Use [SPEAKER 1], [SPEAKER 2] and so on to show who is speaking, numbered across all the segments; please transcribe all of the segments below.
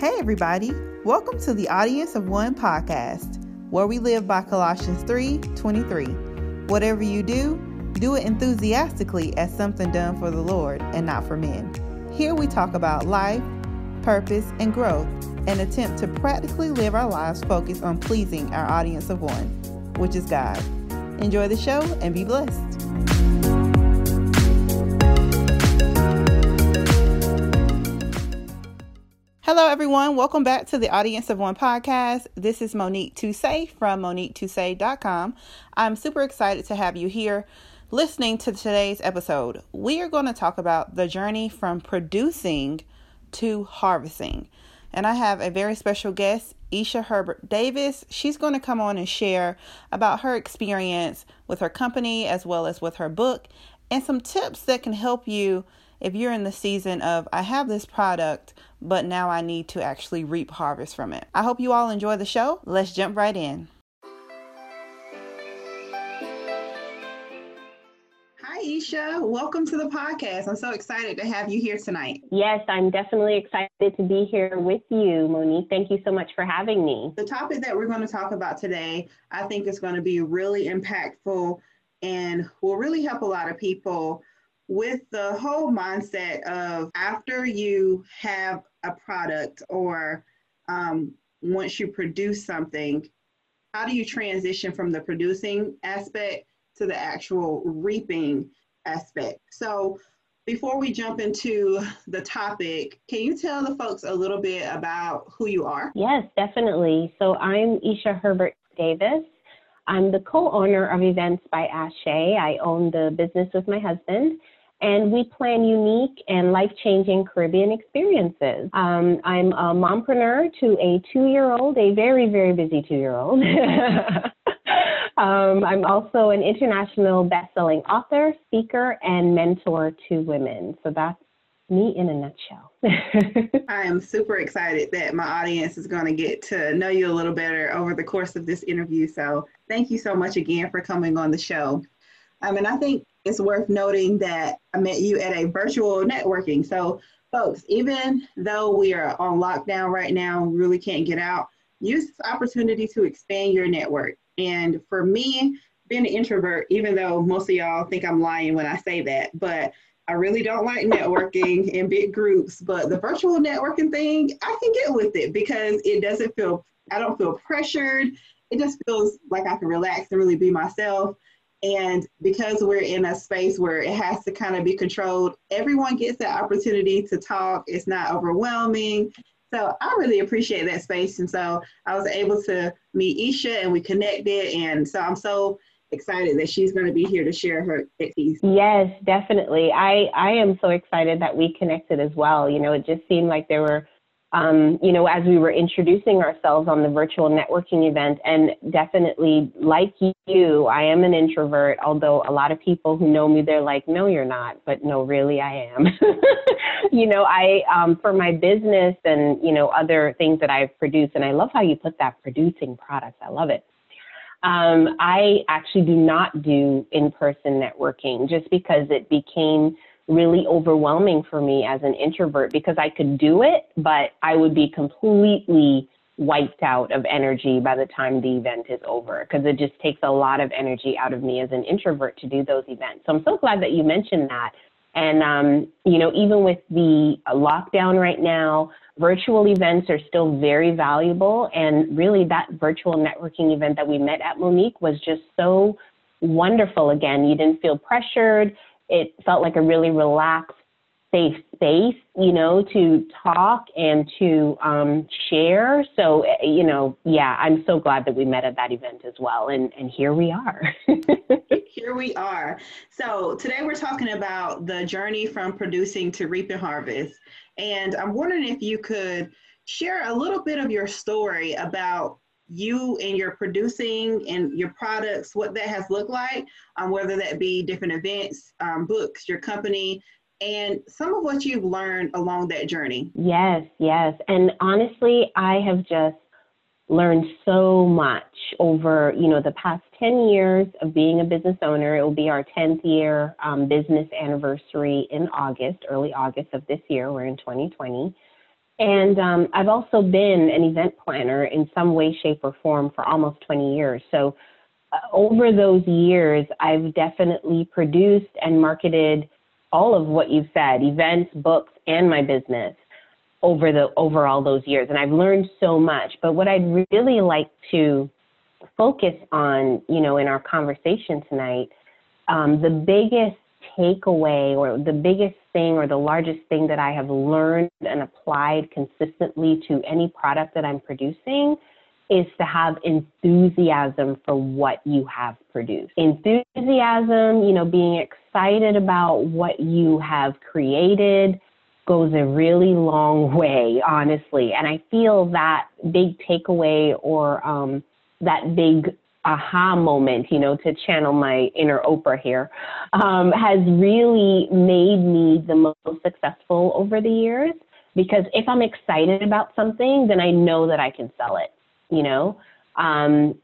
[SPEAKER 1] Hey, everybody. Welcome to the Audience of One podcast, where we live by Colossians 3 23. Whatever you do, do it enthusiastically as something done for the Lord and not for men. Here we talk about life, purpose, and growth and attempt to practically live our lives focused on pleasing our audience of one, which is God. Enjoy the show and be blessed. Hello, everyone. Welcome back to the Audience of One podcast. This is Monique Tuset from MoniqueTuset.com. I'm super excited to have you here listening to today's episode. We are going to talk about the journey from producing to harvesting. And I have a very special guest, Esha Herbert Davis. She's going to come on and share about her experience with her company as well as with her book and some tips that can help you if you're in the season of I have this product, but now I need to actually reap harvest from it. I hope you all enjoy the show. Let's jump right in. Hi, Esha. Welcome to the podcast. I'm so excited to have you here tonight.
[SPEAKER 2] Yes, I'm definitely excited to be here with you, Monique. Thank you so much for having me.
[SPEAKER 1] The topic that we're going to talk about today, I think, is going to be really impactful and will really help a lot of people with the whole mindset of after you have a product or um, once you produce something, how do you transition from the producing aspect to the actual reaping aspect? So, before we jump into the topic, can you tell the folks a little bit about who you are?
[SPEAKER 2] Yes, definitely. So, I'm Esha Herbert Davis. I'm the co owner of Events by Ashe. I own the business with my husband and we plan unique and life changing Caribbean experiences. Um, I'm a mompreneur to a two year old, a very, very busy two year old. um, I'm also an international best selling author, speaker, and mentor to women. So that's me in a nutshell.
[SPEAKER 1] I am super excited that my audience is going to get to know you a little better over the course of this interview. So, thank you so much again for coming on the show. I mean, I think it's worth noting that I met you at a virtual networking. So, folks, even though we are on lockdown right now, really can't get out, use this opportunity to expand your network. And for me, being an introvert, even though most of y'all think I'm lying when I say that, but I really don't like networking in big groups. But the virtual networking thing, I can get with it because it doesn't feel, I don't feel pressured. It just feels like I can relax and really be myself. And because we're in a space where it has to kind of be controlled, everyone gets the opportunity to talk. It's not overwhelming. So I really appreciate that space. And so I was able to meet Esha and we connected. And so I'm so excited that she's going to be here to share her expertise.
[SPEAKER 2] Yes, definitely. I, I am so excited that we connected as well. You know, it just seemed like there were um, you know, as we were introducing ourselves on the virtual networking event, and definitely like you, I am an introvert, although a lot of people who know me, they're like, no, you're not, but no, really, I am. you know, I, um, for my business and, you know, other things that I've produced, and I love how you put that producing products, I love it. Um, I actually do not do in person networking just because it became really overwhelming for me as an introvert because I could do it, but I would be completely wiped out of energy by the time the event is over because it just takes a lot of energy out of me as an introvert to do those events. So I'm so glad that you mentioned that. And, um, you know, even with the lockdown right now, virtual events are still very valuable. And really, that virtual networking event that we met at Monique was just so wonderful. Again, you didn't feel pressured it felt like a really relaxed, safe space, you know, to talk and to um, share. So, eh, you know, yeah, I'm so glad that we met at that event as well. And, and here we are.
[SPEAKER 1] here we are. So, today we're talking about the journey from producing to reap and harvest. And I'm wondering if you could share a little bit of your story about you and your producing and your products, what that has looked like, um, whether that be different events, um, books, your company, and some of what you've learned along that journey.
[SPEAKER 2] Yes, yes. And honestly, I have just learned so much over, you know, the past 10 years of being a business owner. It will be our 10th year um, business anniversary in August, early August of this year. We're in 2020. And um, I've also been an event planner in some way, shape, or form for almost 20 years. So uh, over those years, I've definitely produced and marketed all of what you've said, events, books, and my business over the over all those years. And I've learned so much. But what I'd really like to focus on, you know, in our conversation tonight, um, the biggest takeaway or the biggest thing or the largest thing that I have learned and applied consistently to any product that I'm producing is to have enthusiasm for what you have produced. Enthusiasm, you know, being excited about what you have created goes a really long way, honestly. And I feel that big takeaway or um, that big aha moment, you know, to channel my inner Oprah here, um, has really made me the most successful over the years. Because if I'm excited about something, then I know that I can sell it, you know. Um,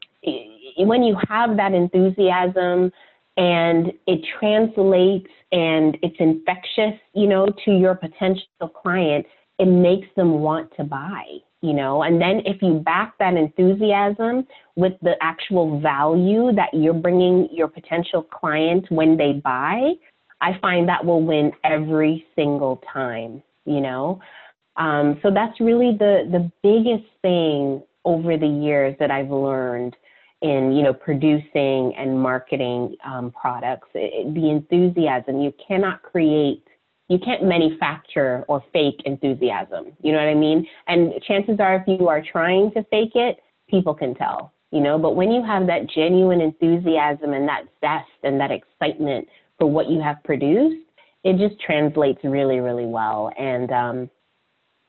[SPEAKER 2] when you have that enthusiasm and it translates and it's infectious, you know, to your potential client, it makes them want to buy, you know? And then if you back that enthusiasm with the actual value that you're bringing your potential client when they buy i find that will win every single time you know? Um, so that's really the the biggest thing over the years that i've learned in you know producing and marketing um, products. It, the enthusiasm you cannot create you can't manufacture or fake enthusiasm. You know what I mean? And chances are, if you are trying to fake it, people can tell, you know. But when you have that genuine enthusiasm and that zest and that excitement for what you have produced, it just translates really, really well. And um,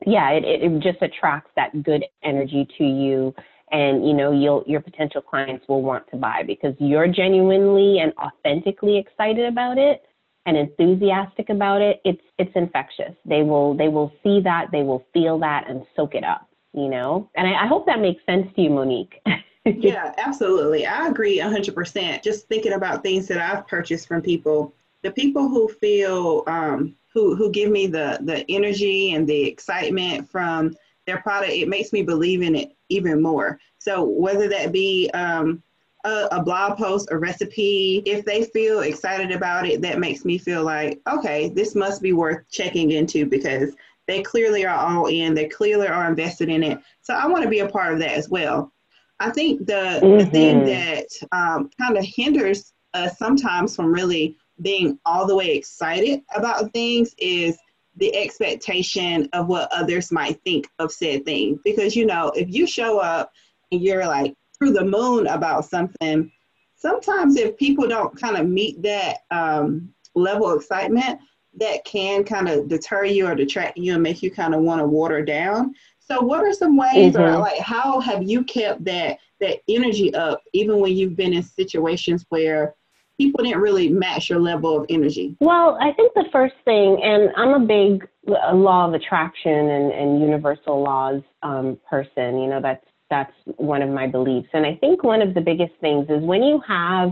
[SPEAKER 2] yeah, it, it just attracts that good energy to you. And you know, you'll your potential clients will want to buy because you're genuinely and authentically excited about it and enthusiastic about it, it's it's infectious. They will they will see that, they will feel that, and soak it up. You know, and I, I hope that makes sense to you, Monique.
[SPEAKER 1] yeah, absolutely. I agree 100%. Just thinking about things that I've purchased from people, the people who feel um, who who give me the the energy and the excitement from their product, it makes me believe in it even more. So whether that be um, a, a, blog post, a recipe, if they feel excited about it, that makes me feel like, okay, this must be worth checking into because they clearly are all in, they clearly are invested in it. So I want to be a part of that as well. I think the, mm-hmm. the thing that um, kind of hinders us sometimes from really being all the way excited about things is the expectation of what others might think of said thing. Because, you know, if you show up and you're like, through the moon about something, sometimes if people don't kind of meet that um, level of excitement, that can kind of deter you or detract you and make you kind of want to water down. So, what are some ways, mm-hmm. or like, how have you kept that that energy up, even when you've been in situations where people didn't really match your level of energy?
[SPEAKER 2] Well, I think the first thing, and I'm a big law of attraction and, and universal laws um, person. You know, that's that's one of my beliefs. And I think one of the biggest things is when you have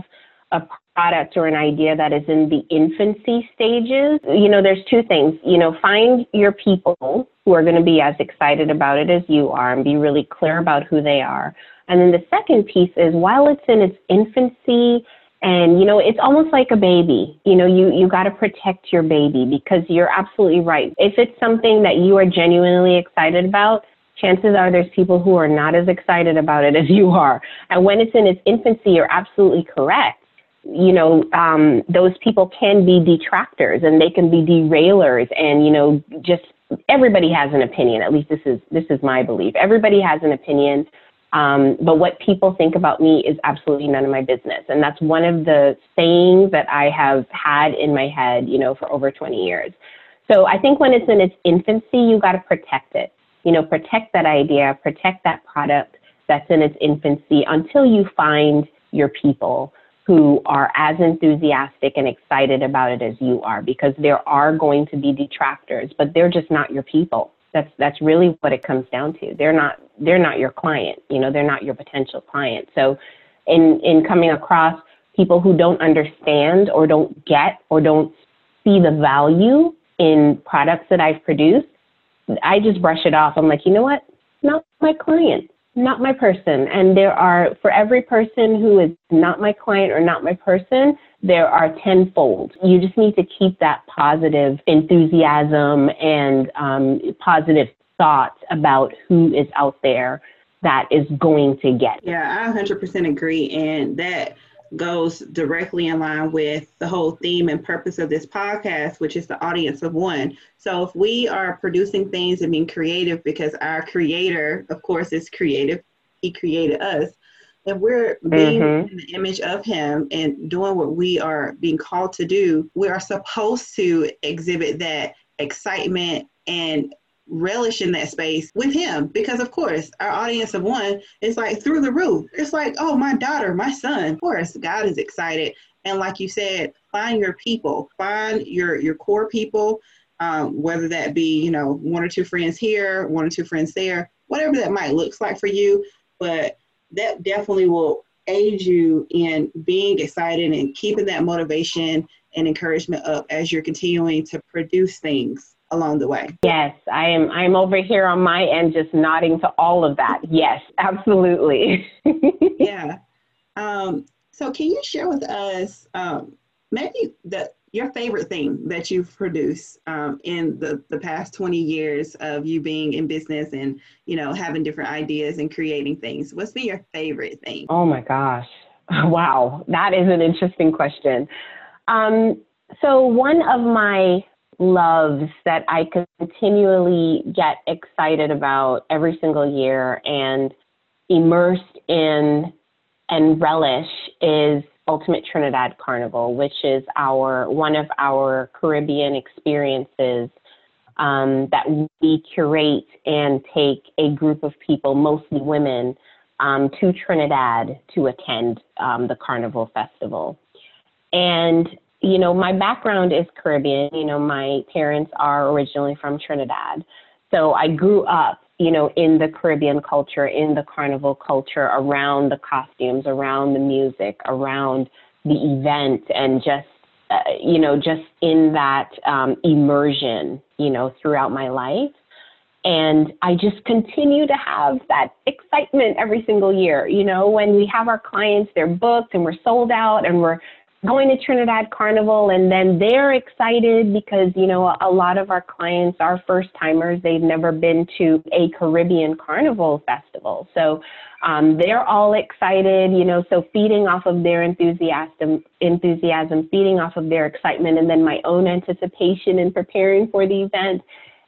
[SPEAKER 2] a product or an idea that is in the infancy stages, you know, there's two things. You know, find your people who are going to be as excited about it as you are and be really clear about who they are. And then the second piece is while it's in its infancy, and you know it's almost like a baby you know you you got to protect your baby because you're absolutely right if it's something that you are genuinely excited about chances are there's people who are not as excited about it as you are. And when it's in its infancy, you're absolutely correct. You know, um, those people can be detractors and they can be derailers and, you know, just everybody has an opinion. At least this is, this is my belief. Everybody has an opinion. Um, but what people think about me is absolutely none of my business. And that's one of the sayings that I have had in my head, you know, for over 20 years. So I think when it's in its infancy, you got to protect it you know, protect that idea, protect that product that's in its infancy until you find your people who are as enthusiastic and excited about it as you are because there are going to be detractors but they're just not your people. That's that's really what it comes down to. They're not they're not your client you know they're not your potential client. So in in coming across people who don't understand or don't get or don't see the value in products that I've produced I just brush it off. I'm like, you know what? Not my client, not my person. And there are, for every person who is not my client or not my person, there are tenfold. You just need to keep that positive enthusiasm and um, positive thoughts about who is out there that is going to get.
[SPEAKER 1] Yeah, I 100% agree. And that goes directly in line with the whole theme and purpose of this podcast, which is the audience of one. So if we are producing things and being creative because our creator, of course, is creative, he created us. If we're being mm-hmm. in the image of him and doing what we are being called to do, we are supposed to exhibit that excitement and relish in that space with him. Because of course our audience of one is like through the roof. It's like oh my daughter my son. Of course god is excited. And like you said find your people. Find your your core people um, whether that be you know one or two friends here one or two friends there whatever that might looks like for you. But that definitely will aid you in being excited and keeping that motivation and encouragement up as you're continuing to produce things along the way.
[SPEAKER 2] Yes, I am I'm over here on my end just nodding to all of that. Yes, absolutely.
[SPEAKER 1] yeah. Um, so can you share with us um, maybe the your favorite thing that you've produced um, in the, the past 20 years of you being in business and you know having different ideas and creating things what's been your favorite thing
[SPEAKER 2] oh my gosh wow that is an interesting question um, so one of my loves that I continually get excited about every single year and immersed in and relish is Ultimate Trinidad Carnival, which is our one of our Caribbean experiences um, that we curate and take a group of people, mostly women, um, to Trinidad to attend um, the Carnival Festival. And you know, my background is Caribbean. You know, my parents are originally from Trinidad. So I grew up, you know, in the Caribbean culture, in the carnival culture, around the costumes, around the music, around the event, and just, uh, you know, just in that um, immersion, you know, throughout my life. And I just continue to have that excitement every single year. You know, when we have our clients, they're booked and we're sold out and we're going to Trinidad Carnival and then they're excited because, you know, a lot of our clients are first timers. They've never been to a Caribbean Carnival festival. So um, they're all excited, you know, so feeding off of their enthusiasm, enthusiasm, feeding off of their excitement, and then my own anticipation and preparing for the event.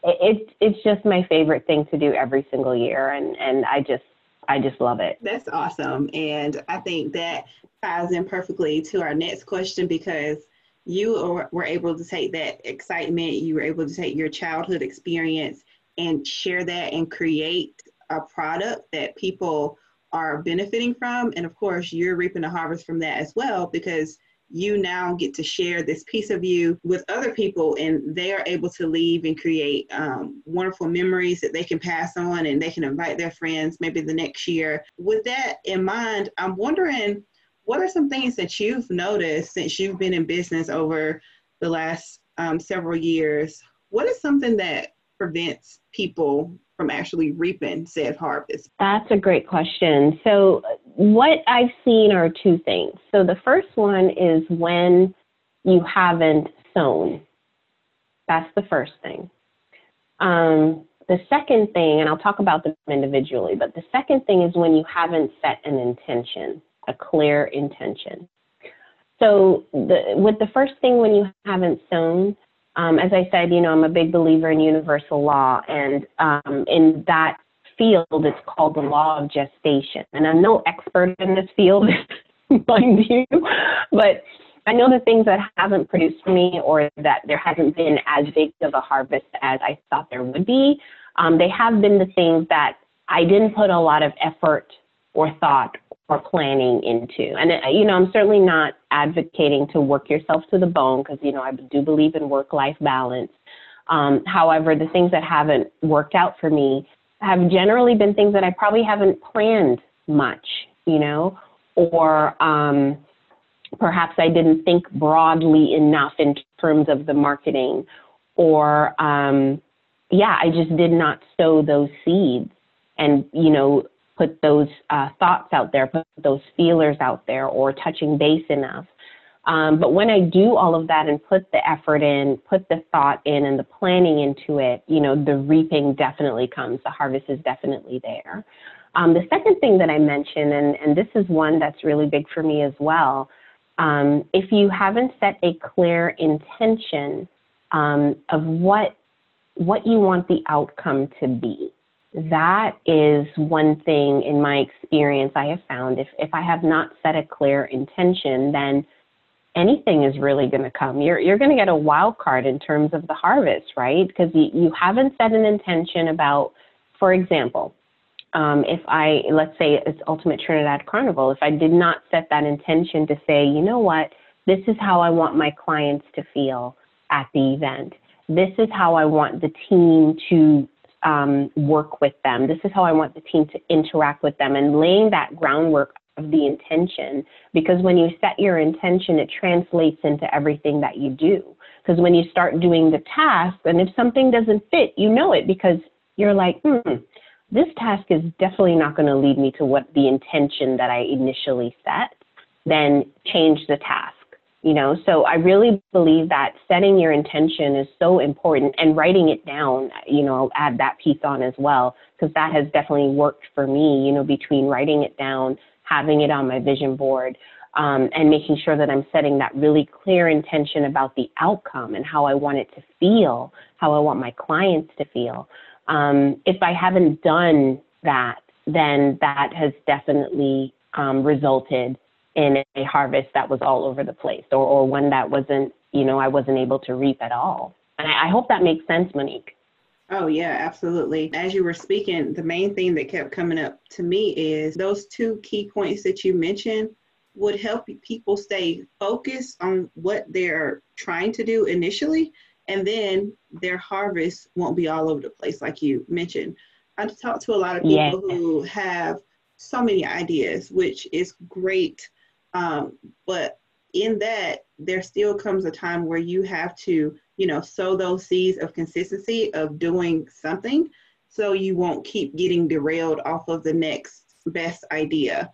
[SPEAKER 2] It, it, it's just my favorite thing to do every single year. And, and I just, I just love it.
[SPEAKER 1] That's awesome. And I think that ties in perfectly to our next question because you were able to take that excitement, you were able to take your childhood experience and share that and create a product that people are benefiting from. And of course, you're reaping the harvest from that as well because you now get to share this piece of you with other people and they are able to leave and create um, wonderful memories that they can pass on and they can invite their friends maybe the next year. With that in mind, I'm wondering what are some things that you've noticed since you've been in business over the last um, several years? What is something that prevents people from actually reaping said harvest?
[SPEAKER 2] That's a great question. So, what I've seen are two things. So, the first one is when you haven't sown. That's the first thing. Um, the second thing, and I'll talk about them individually, but the second thing is when you haven't set an intention a clear intention. So the, with the first thing when you haven't sown, um, as I said, you know, I'm a big believer in universal law, and um, in that field, it's called the law of gestation. And I'm no expert in this field, mind you, but I know the things that haven't produced for me or that there hasn't been as big of a harvest as I thought there would be. Um, they have been the things that I didn't put a lot of effort or thought or planning into. And, uh, you know, I'm certainly not advocating to work yourself to the bone because, you know, I do believe in work life balance. Um, however, the things that haven't worked out for me have generally been things that I probably haven't planned much, you know, or um, perhaps I didn't think broadly enough in terms of the marketing, or um, yeah, I just did not sow those seeds and, you know, put those uh, thoughts out there, put those feelers out there, or touching base enough. Um, but when I do all of that and put the effort in, put the thought in, and the planning into it, you know, the reaping definitely comes. The harvest is definitely there. Um, the second thing that I mentioned, and, and this is one that's really big for me as well, um, if you haven't set a clear intention um, of what what you want the outcome to be, that is one thing in my experience I have found. If if I have not set a clear intention, then anything is really going to come. You're you're going to get a wild card in terms of the harvest, right? Because you, you haven't set an intention about, for example, um, if I, let's say it's Ultimate Trinidad Carnival, if I did not set that intention to say, you know what, this is how I want my clients to feel at the event. This is how I want the team to um, work with them. This is how I want the team to interact with them and laying that groundwork of the intention. Because when you set your intention, it translates into everything that you do. Because when you start doing the task, and if something doesn't fit, you know it because you're like, hmm, this task is definitely not going to lead me to what the intention that I initially set, then change the task. You know, so I really believe that setting your intention is so important and writing it down, you know, add that piece on as well, because that has definitely worked for me, you know, between writing it down, having it on my vision board, um, and making sure that I'm setting that really clear intention about the outcome and how I want it to feel, how I want my clients to feel. Um, if I haven't done that, then that has definitely um, resulted in a harvest that was all over the place or, or one that wasn't, you know, I wasn't able to reap at all. And I, I hope that makes sense, Monique.
[SPEAKER 1] Oh, yeah, absolutely. As you were speaking, the main thing that kept coming up to me is those two key points that you mentioned would help people stay focused on what they're trying to do initially and then their harvest won't be all over the place like you mentioned i talk to a lot of people yes. who have so many ideas which is great um, but in that there still comes a time where you have to you know sow those seeds of consistency of doing something so you won't keep getting derailed off of the next best idea.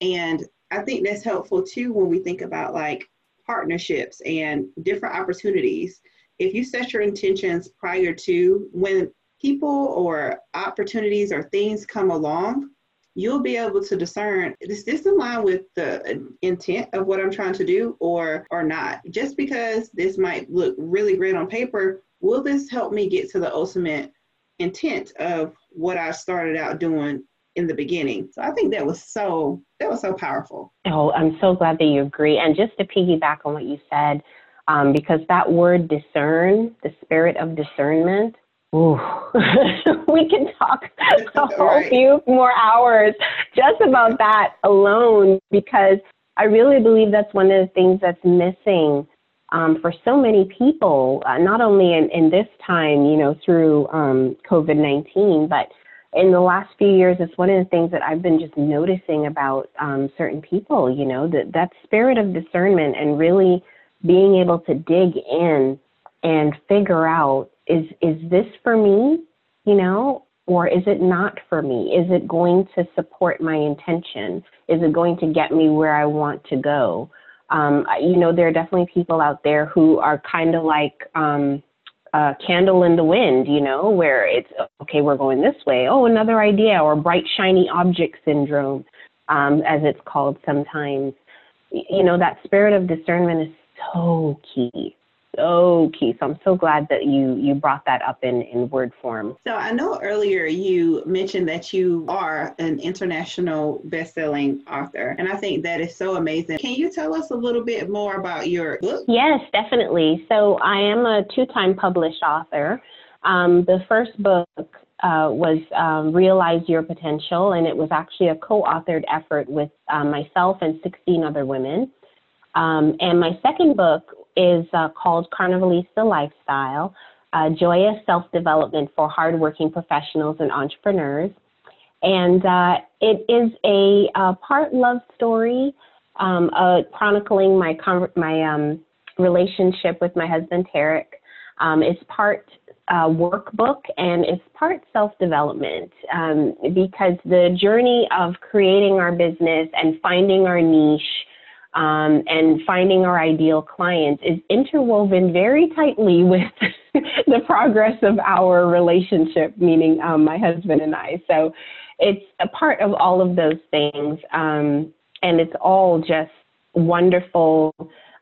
[SPEAKER 1] And i think that's helpful too when we think about like partnerships and different opportunities. If you set your intentions prior to when people or opportunities or things come along, you'll be able to discern is this in line with the intent of what I'm trying to do or or not. Just because this might look really great on paper, will this help me get to the ultimate intent of what I started out doing in the beginning? So I think that was so that was so powerful.
[SPEAKER 2] Oh, I'm so glad that you agree. And just to piggyback on what you said, um, because that word discern, the spirit of discernment, we can talk a whole right. few more hours just about that alone because I really believe that's one of the things that's missing um, for so many people, uh, not only in, in this time, you know, through um, COVID 19, but in the last few years, it's one of the things that I've been just noticing about um, certain people, you know, that, that spirit of discernment and really being able to dig in and figure out is is this for me you know or is it not for me? Is it going to support my intention? Is it going to get me where i want to go? Um, you know there are definitely people out there who are kind of like um, a candle in the wind you know where it's okay we're going this way. Oh another idea or bright shiny object syndrome um, as it's called sometimes. You know that spirit of discernment is so key so key so i'm so glad that you you brought that up in in word form.
[SPEAKER 1] So i know earlier you mentioned that you are an international best-selling author and i think that is so amazing. Can you tell us a little bit more about your book?
[SPEAKER 2] Yes definitely. So i am a two-time published author. Um, the first book uh, was um, Realize Your Potential, and it was actually a co authored effort with uh, myself and 16 other women. Um, and my second book is uh, called Carnivalista Lifestyle, Joyous Self-Development for Hardworking Professionals and Entrepreneurs. And uh, it is a, a, part love story um, uh, chronicling my, my um, relationship with my husband, Tarek. Um, it's part uh, workbook and it's part self development um, because the journey of creating our business and finding our niche um, and finding our ideal clients is interwoven very tightly with the progress of our relationship, meaning um, my husband and I. So it's a part of all of those things. Um, and it's all just wonderful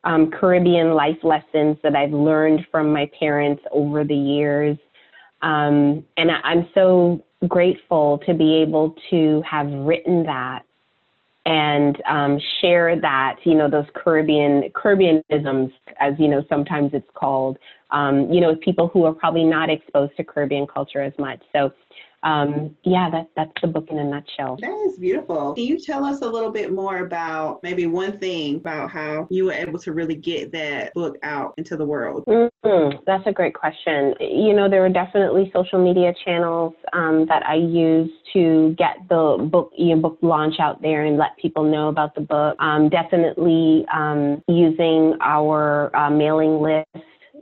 [SPEAKER 2] um, Caribbean life lessons that I've learned from my parents over the years. Um, and I, I'm so grateful to be able to have written that and um, share that, you know, those Caribbean Caribbeanisms, as you know, sometimes it's called, um, you know, with people who are probably not exposed to Caribbean culture as much. So um, yeah, that, that's the book in a nutshell.
[SPEAKER 1] That is beautiful. Can you tell us a little bit more about maybe one thing about how you were able to really get that book out into the world?
[SPEAKER 2] Mm-hmm. That's a great question. You know, there were definitely social media channels um, that I used to get the book, you know, book launch out there and let people know about the book. Um, definitely um, using our uh, mailing list,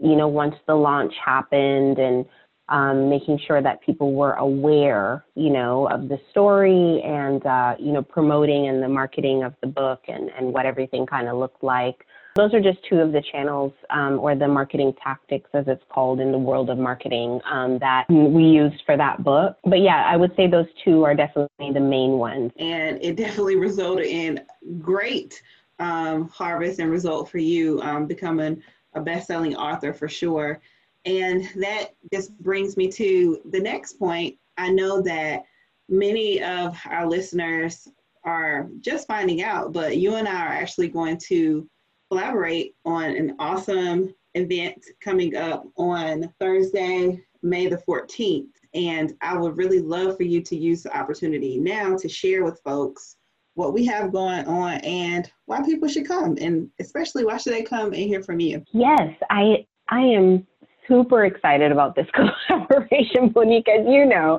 [SPEAKER 2] you know, once the launch happened and um, making sure that people were aware, you know, of the story and, uh, you know, promoting and the marketing of the book and, and what everything kind of looked like. Those are just two of the channels um, or the marketing tactics, as it's called in the world of marketing, um, that we used for that book. But yeah, I would say those two are definitely the main ones.
[SPEAKER 1] And it definitely resulted in great um, harvest and result for you, um, becoming a best-selling author for sure. And that just brings me to the next point. I know that many of our listeners are just finding out, but you and I are actually going to collaborate on an awesome event coming up on Thursday, May the 14th. And I would really love for you to use the opportunity now to share with folks what we have going on and why people should come and especially why should they come and hear from you
[SPEAKER 2] yes i i am super excited about this collaboration, Monique, as you know,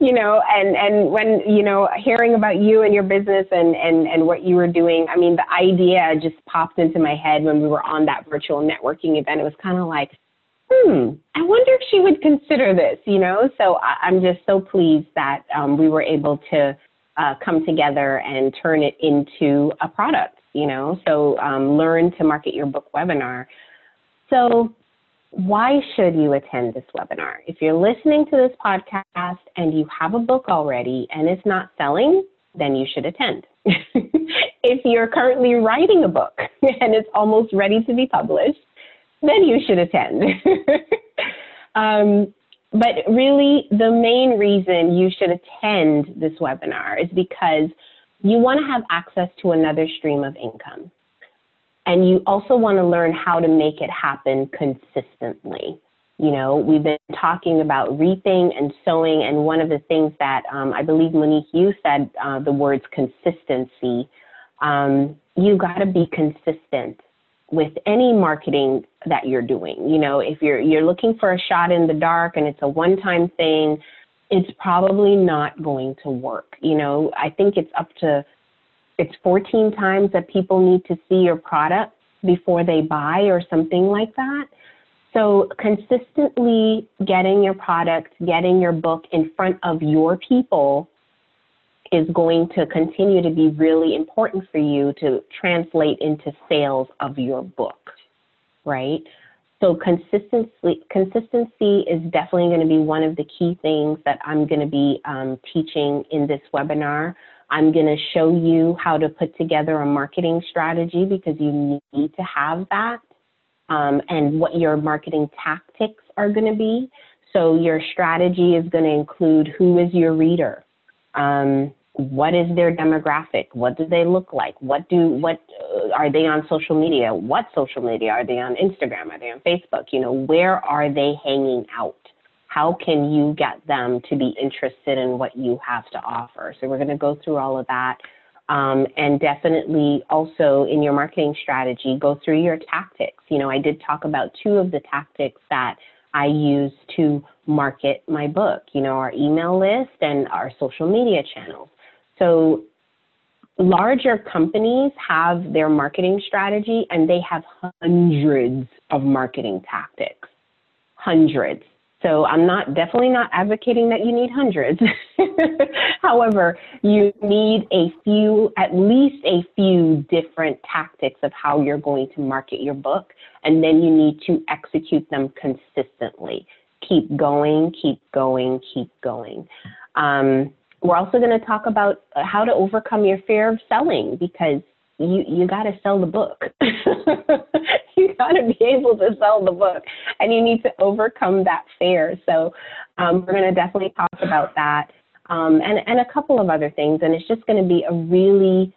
[SPEAKER 2] you know, and, and when, you know, hearing about you and your business and, and, and what you were doing, I mean, the idea just popped into my head when we were on that virtual networking event. It was kind of like, hmm, I wonder if she would consider this, you know? So I, am just so pleased that um, we were able to uh, come together and turn it into a product, you know? So um, learn to market your book webinar. So why should you attend this webinar? If you're listening to this podcast and you have a book already and it's not selling, then you should attend. if you're currently writing a book and it's almost ready to be published, then you should attend. um, but really, the main reason you should attend this webinar is because you want to have access to another stream of income. And you also want to learn how to make it happen consistently. You know, we've been talking about reaping and sowing, and one of the things that um, I believe Monique, you said uh, the words consistency. Um, you got to be consistent with any marketing that you're doing. You know, if you're you're looking for a shot in the dark and it's a one-time thing, it's probably not going to work. You know, I think it's up to it's 14 times that people need to see your product before they buy or something like that. So consistently getting your product, getting your book in front of your people is going to continue to be really important for you to translate into sales of your book, right? So consistency, consistency is definitely going to be one of the key things that I'm going to be um, teaching in this webinar. I'm going to show you how to put together a marketing strategy because you need to have that um, and what your marketing tactics are going to be. So your strategy is going to include who is your reader, um, what is their demographic, what do they look like, what do what uh, are they on social media, what social media are they on Instagram, are they on Facebook, you know, where are they hanging out? How can you get them to be interested in what you have to offer? So we're going to go through all of that. Um, and definitely also in your marketing strategy, go through your tactics. You know, I did talk about two of the tactics that I use to market my book, you know, our email list and our social media channels. So larger companies have their marketing strategy and they have hundreds of marketing tactics hundreds. So I'm not definitely not advocating that you need hundreds. However, you need a few, at least a few different tactics of how you're going to market your book, and then you need to execute them consistently. Keep going, keep going, keep going. Um, we're also going to talk about how to overcome your fear of selling because you you got to sell the book. you got to be able to sell the book, and you need to overcome that fear. So um, we're going to definitely talk about that, um, and and a couple of other things. And it's just going to be a really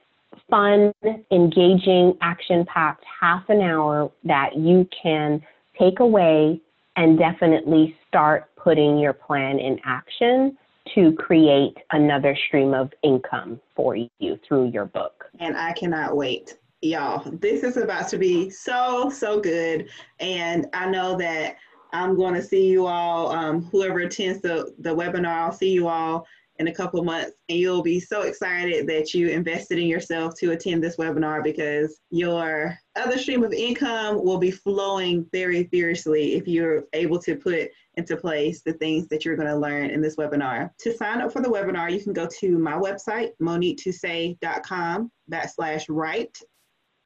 [SPEAKER 2] fun, engaging, action-packed half an hour that you can take away and definitely start putting your plan in action to create another stream of income for you through your book.
[SPEAKER 1] And I cannot wait. Y'all, this is about to be so, so good. And I know that I'm going to see you all, um, whoever attends the, the webinar, I'll see you all in a couple months and you'll be so excited that you invested in yourself to attend this webinar because your other stream of income will be flowing very fiercely if you're able to put into place the things that you're going to learn in this webinar. To sign up for the webinar, you can go to my website, moniquetuset.com backslash write,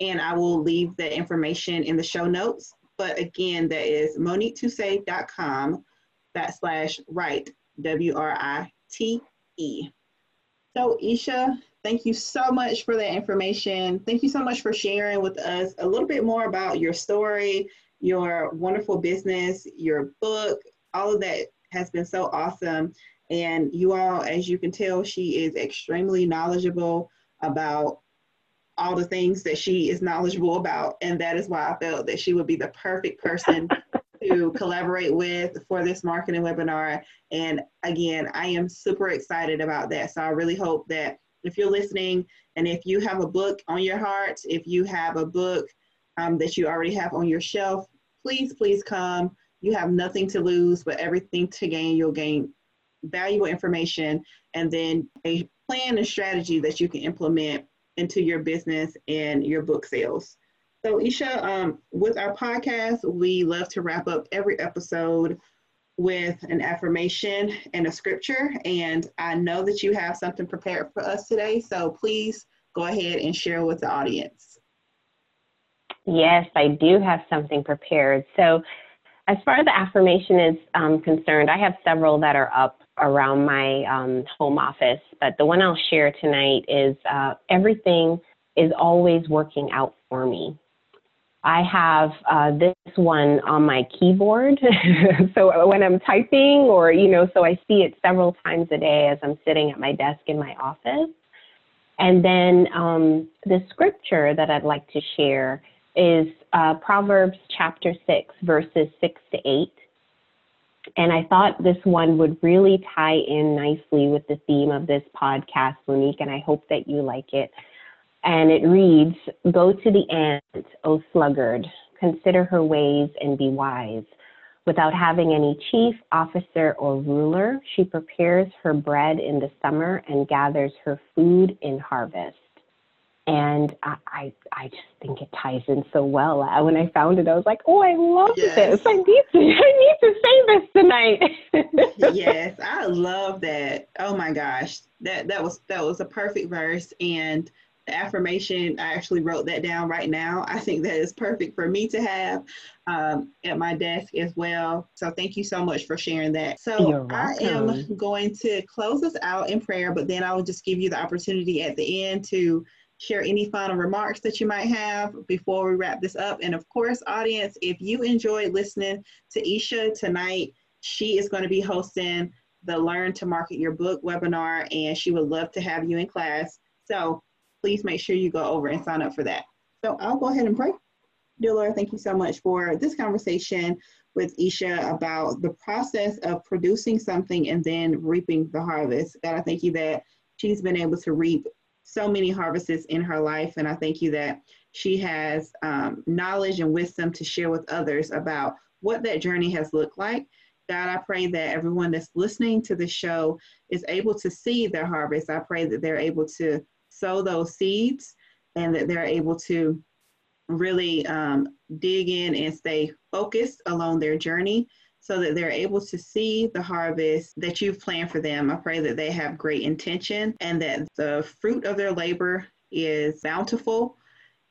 [SPEAKER 1] and I will leave the information in the show notes. But again, that is moniquetuset.com backslash write, W-R-I-T E. So Esha, thank you so much for that information. Thank you so much for sharing with us a little bit more about your story, your wonderful business, your book, all of that has been so awesome. And you all, as you can tell, she is extremely knowledgeable about all the things that she is knowledgeable about. And that is why I felt that she would be the perfect person to collaborate with for this marketing webinar. And again, I am super excited about that. So I really hope that if you're listening and if you have a book on your heart, if you have a book um, that you already have on your shelf, please, please come. You have nothing to lose, but everything to gain. You'll gain valuable information and then a plan and strategy that you can implement into your business and your book sales. So, Esha, um, with our podcast, we love to wrap up every episode with an affirmation and a scripture. And I know that you have something prepared for us today. So, please go ahead and share with the audience.
[SPEAKER 2] Yes, I do have something prepared. So, as far as the affirmation is um, concerned, I have several that are up around my um, home office, but the one I'll share tonight is uh, everything is always working out for me. I have uh, this one on my keyboard. so when I'm typing, or, you know, so I see it several times a day as I'm sitting at my desk in my office. And then um, the scripture that I'd like to share is uh, Proverbs chapter 6, verses 6 to 8. And I thought this one would really tie in nicely with the theme of this podcast, Monique, and I hope that you like it and it reads Go to the ant, O sluggard, consider her ways and be wise. Without having any chief, officer, or ruler, she prepares her bread in the summer and gathers her food in harvest. And I, I, I just think it ties in so well. When I found it, I was like, "Oh, I love yes. this! I need to, I need to say this
[SPEAKER 1] tonight." yes, I love that. Oh my gosh, that that was that was a perfect verse, and the affirmation, I actually wrote that down right now. I think that is perfect for me to have um, at my desk as well. So thank you so much for sharing that. So I am going to close us out in prayer, but then I will just give you the opportunity at the end to share any final remarks that you might have before we wrap this up. And of course, audience, if you enjoyed listening to Esha tonight, she is going to be hosting the Learn to Market Your Book webinar, and she would love to have you in class. So please make sure you go over and sign up for that. So I'll go ahead and pray. Dear Lord, thank you so much for this conversation with Esha about the process of producing something and then reaping the harvest. God, I thank you that she's been able to reap so many harvests in her life. And I thank you that she has um, knowledge and wisdom to share with others about what that journey has looked like. God, I pray that everyone that's listening to the show is able to see their harvest. I pray that they're able to sow those seeds and that they're able to really um, dig in and stay focused along their journey so that they're able to see the harvest that you've planned for them. I pray that they have great intention and that the fruit of their labor is bountiful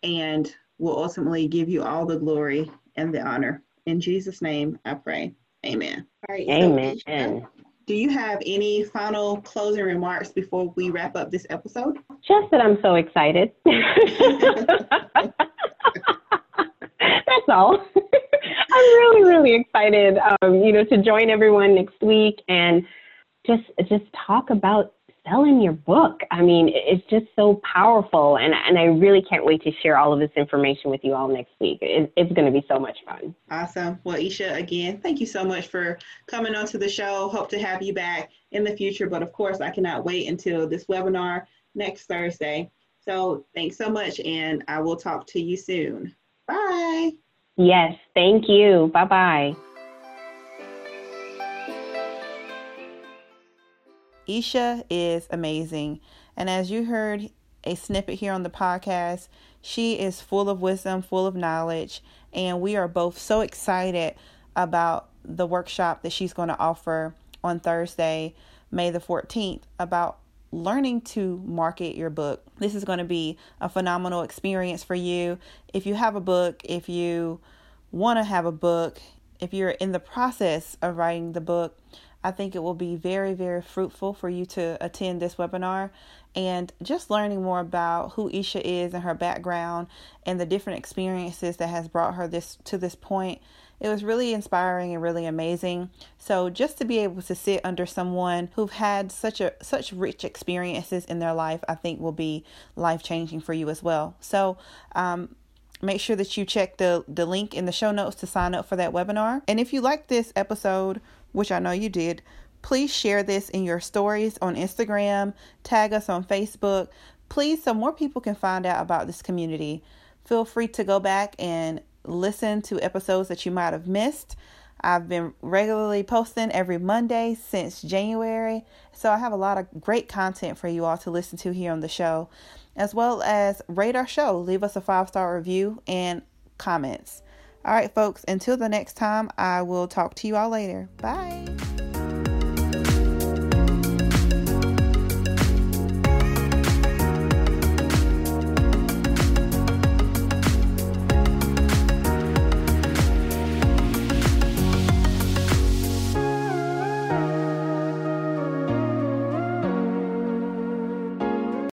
[SPEAKER 1] and will ultimately give you all the glory and the honor. In Jesus' name, I pray. Amen.
[SPEAKER 2] All right. Amen. So,
[SPEAKER 1] do you have any final closing remarks before we wrap up this episode?
[SPEAKER 2] Just that I'm so excited. That's all. I'm really, really excited, um, you know, to join everyone next week and just just talk about selling your book. I mean, it's just so powerful, and and I really can't wait to share all of this information with you all next week. It, it's going to be so much fun.
[SPEAKER 1] Awesome. Well, Esha, again, thank you so much for coming onto the show. Hope to have you back in the future, but of course, I cannot wait until this webinar next Thursday. So thanks so much, and I will talk to you soon. Bye.
[SPEAKER 2] Yes, thank you. Bye bye.
[SPEAKER 1] Esha is amazing. And as you heard a snippet here on the podcast, she is full of wisdom, full of knowledge, and we are both so excited about the workshop that she's going to offer on Thursday, May the 14th, about learning to market your book. This is going to be a phenomenal experience for you. If you have a book, if you want to have a book, if you're in the process of writing the book, I think it will be very, very fruitful for you to attend this webinar and just learning more about who Esha is and her background and the different experiences that has brought her this to this point. It was really inspiring and really amazing. So just to be able to sit under someone who've had such a such rich experiences in their life, I think will be life changing for you as well. So um, make sure that you check the the link in the show notes to sign up for that webinar. And if you like this episode which I know you did, please share this in your stories on Instagram, tag us on Facebook, please, so more people can find out about this community. Feel free to go back and listen to episodes that you might have missed. I've been regularly posting every Monday since January, so I have a lot of great content for you all to listen to here on the show, as well as rate our show, leave us a five star review and comments. All right, folks, until the next time, I will talk to you all later. Bye.